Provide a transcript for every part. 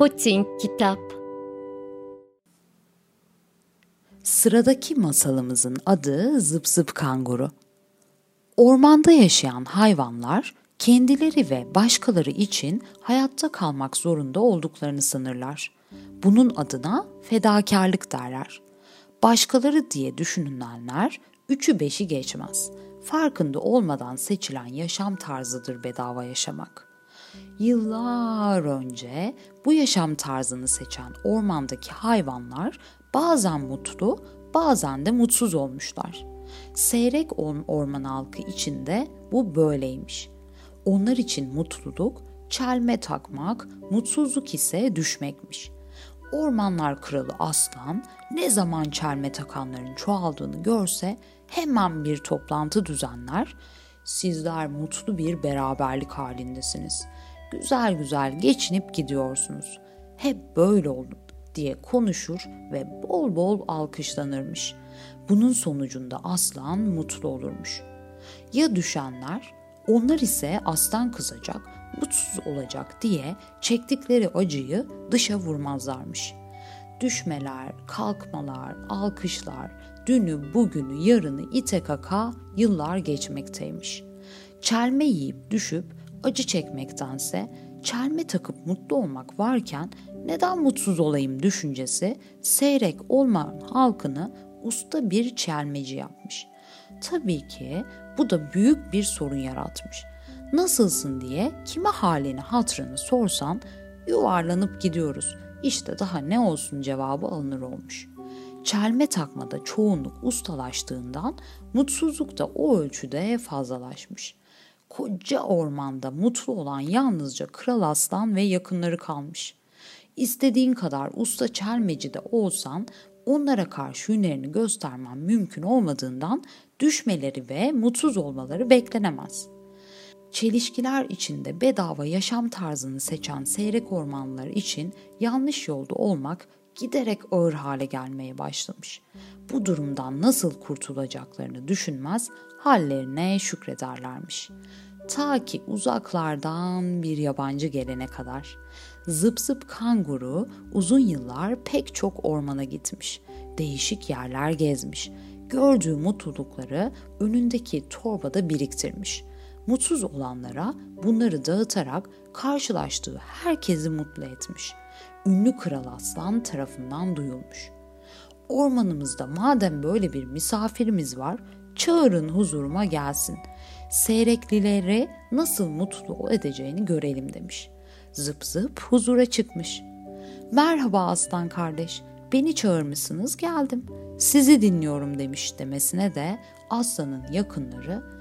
Poçink Kitap Sıradaki masalımızın adı Zıp Zıp Kanguru. Ormanda yaşayan hayvanlar kendileri ve başkaları için hayatta kalmak zorunda olduklarını sanırlar. Bunun adına fedakarlık derler. Başkaları diye düşünülenler üçü beşi geçmez. Farkında olmadan seçilen yaşam tarzıdır bedava yaşamak. Yıllar önce bu yaşam tarzını seçen ormandaki hayvanlar bazen mutlu, bazen de mutsuz olmuşlar. Seyrek orman halkı için de bu böyleymiş. Onlar için mutluluk çelme takmak, mutsuzluk ise düşmekmiş. Ormanlar kralı aslan ne zaman çelme takanların çoğaldığını görse hemen bir toplantı düzenler. Sizler mutlu bir beraberlik halindesiniz. Güzel güzel geçinip gidiyorsunuz. Hep böyle olun diye konuşur ve bol bol alkışlanırmış. Bunun sonucunda aslan mutlu olurmuş. Ya düşenler onlar ise aslan kızacak, mutsuz olacak diye çektikleri acıyı dışa vurmazlarmış. Düşmeler, kalkmalar, alkışlar, dünü, bugünü, yarını ite kaka yıllar geçmekteymiş. Çelme yiyip düşüp acı çekmektense çelme takıp mutlu olmak varken neden mutsuz olayım düşüncesi seyrek olmayan halkını usta bir çelmeci yapmış. Tabii ki bu da büyük bir sorun yaratmış. Nasılsın diye kime halini hatrını sorsan yuvarlanıp gidiyoruz. İşte daha ne olsun cevabı alınır olmuş. Çelme takmada çoğunluk ustalaştığından mutsuzluk da o ölçüde fazlalaşmış. Koca ormanda mutlu olan yalnızca Kral Aslan ve yakınları kalmış. İstediğin kadar usta çelmeci de olsan onlara karşı hünerini göstermen mümkün olmadığından düşmeleri ve mutsuz olmaları beklenemez. Çelişkiler içinde bedava yaşam tarzını seçen seyrek ormanlar için yanlış yolda olmak giderek ağır hale gelmeye başlamış. Bu durumdan nasıl kurtulacaklarını düşünmez, hallerine şükrederlermiş. Ta ki uzaklardan bir yabancı gelene kadar. Zıp zıp kanguru uzun yıllar pek çok ormana gitmiş. Değişik yerler gezmiş. Gördüğü mutlulukları önündeki torbada biriktirmiş. Mutsuz olanlara bunları dağıtarak karşılaştığı herkesi mutlu etmiş. Ünlü Kral Aslan tarafından duyulmuş. Ormanımızda madem böyle bir misafirimiz var, çağırın huzuruma gelsin. Seyreklileri nasıl mutlu edeceğini görelim demiş. Zıp zıp huzura çıkmış. Merhaba aslan kardeş, beni çağırmışsınız geldim. Sizi dinliyorum demiş demesine de aslanın yakınları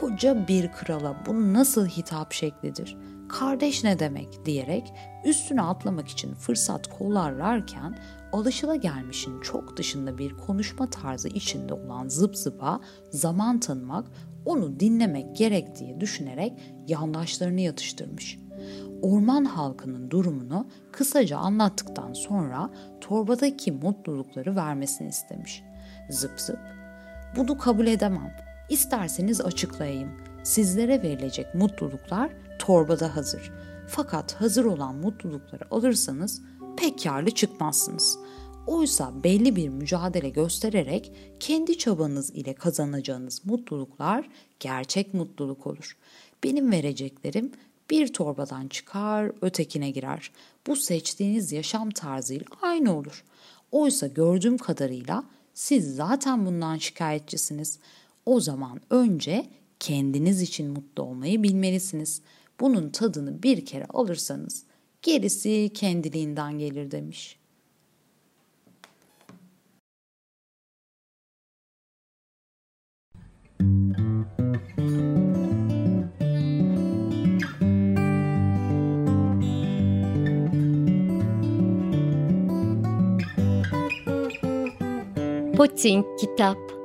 koca bir krala bu nasıl hitap şeklidir? Kardeş ne demek diyerek üstüne atlamak için fırsat kollarlarken alışılagelmişin çok dışında bir konuşma tarzı içinde olan zıp zıpa zaman tanımak, onu dinlemek gerektiği düşünerek yandaşlarını yatıştırmış. Orman halkının durumunu kısaca anlattıktan sonra torbadaki mutlulukları vermesini istemiş. Zıp zıp, bunu kabul edemem. İsterseniz açıklayayım. Sizlere verilecek mutluluklar torbada hazır. Fakat hazır olan mutlulukları alırsanız pek karlı çıkmazsınız. Oysa belli bir mücadele göstererek kendi çabanız ile kazanacağınız mutluluklar gerçek mutluluk olur. Benim vereceklerim bir torbadan çıkar, ötekine girer. Bu seçtiğiniz yaşam tarzıyla aynı olur. Oysa gördüğüm kadarıyla siz zaten bundan şikayetçisiniz. O zaman önce kendiniz için mutlu olmayı bilmelisiniz. Bunun tadını bir kere alırsanız gerisi kendiliğinden gelir demiş. Putin Kitap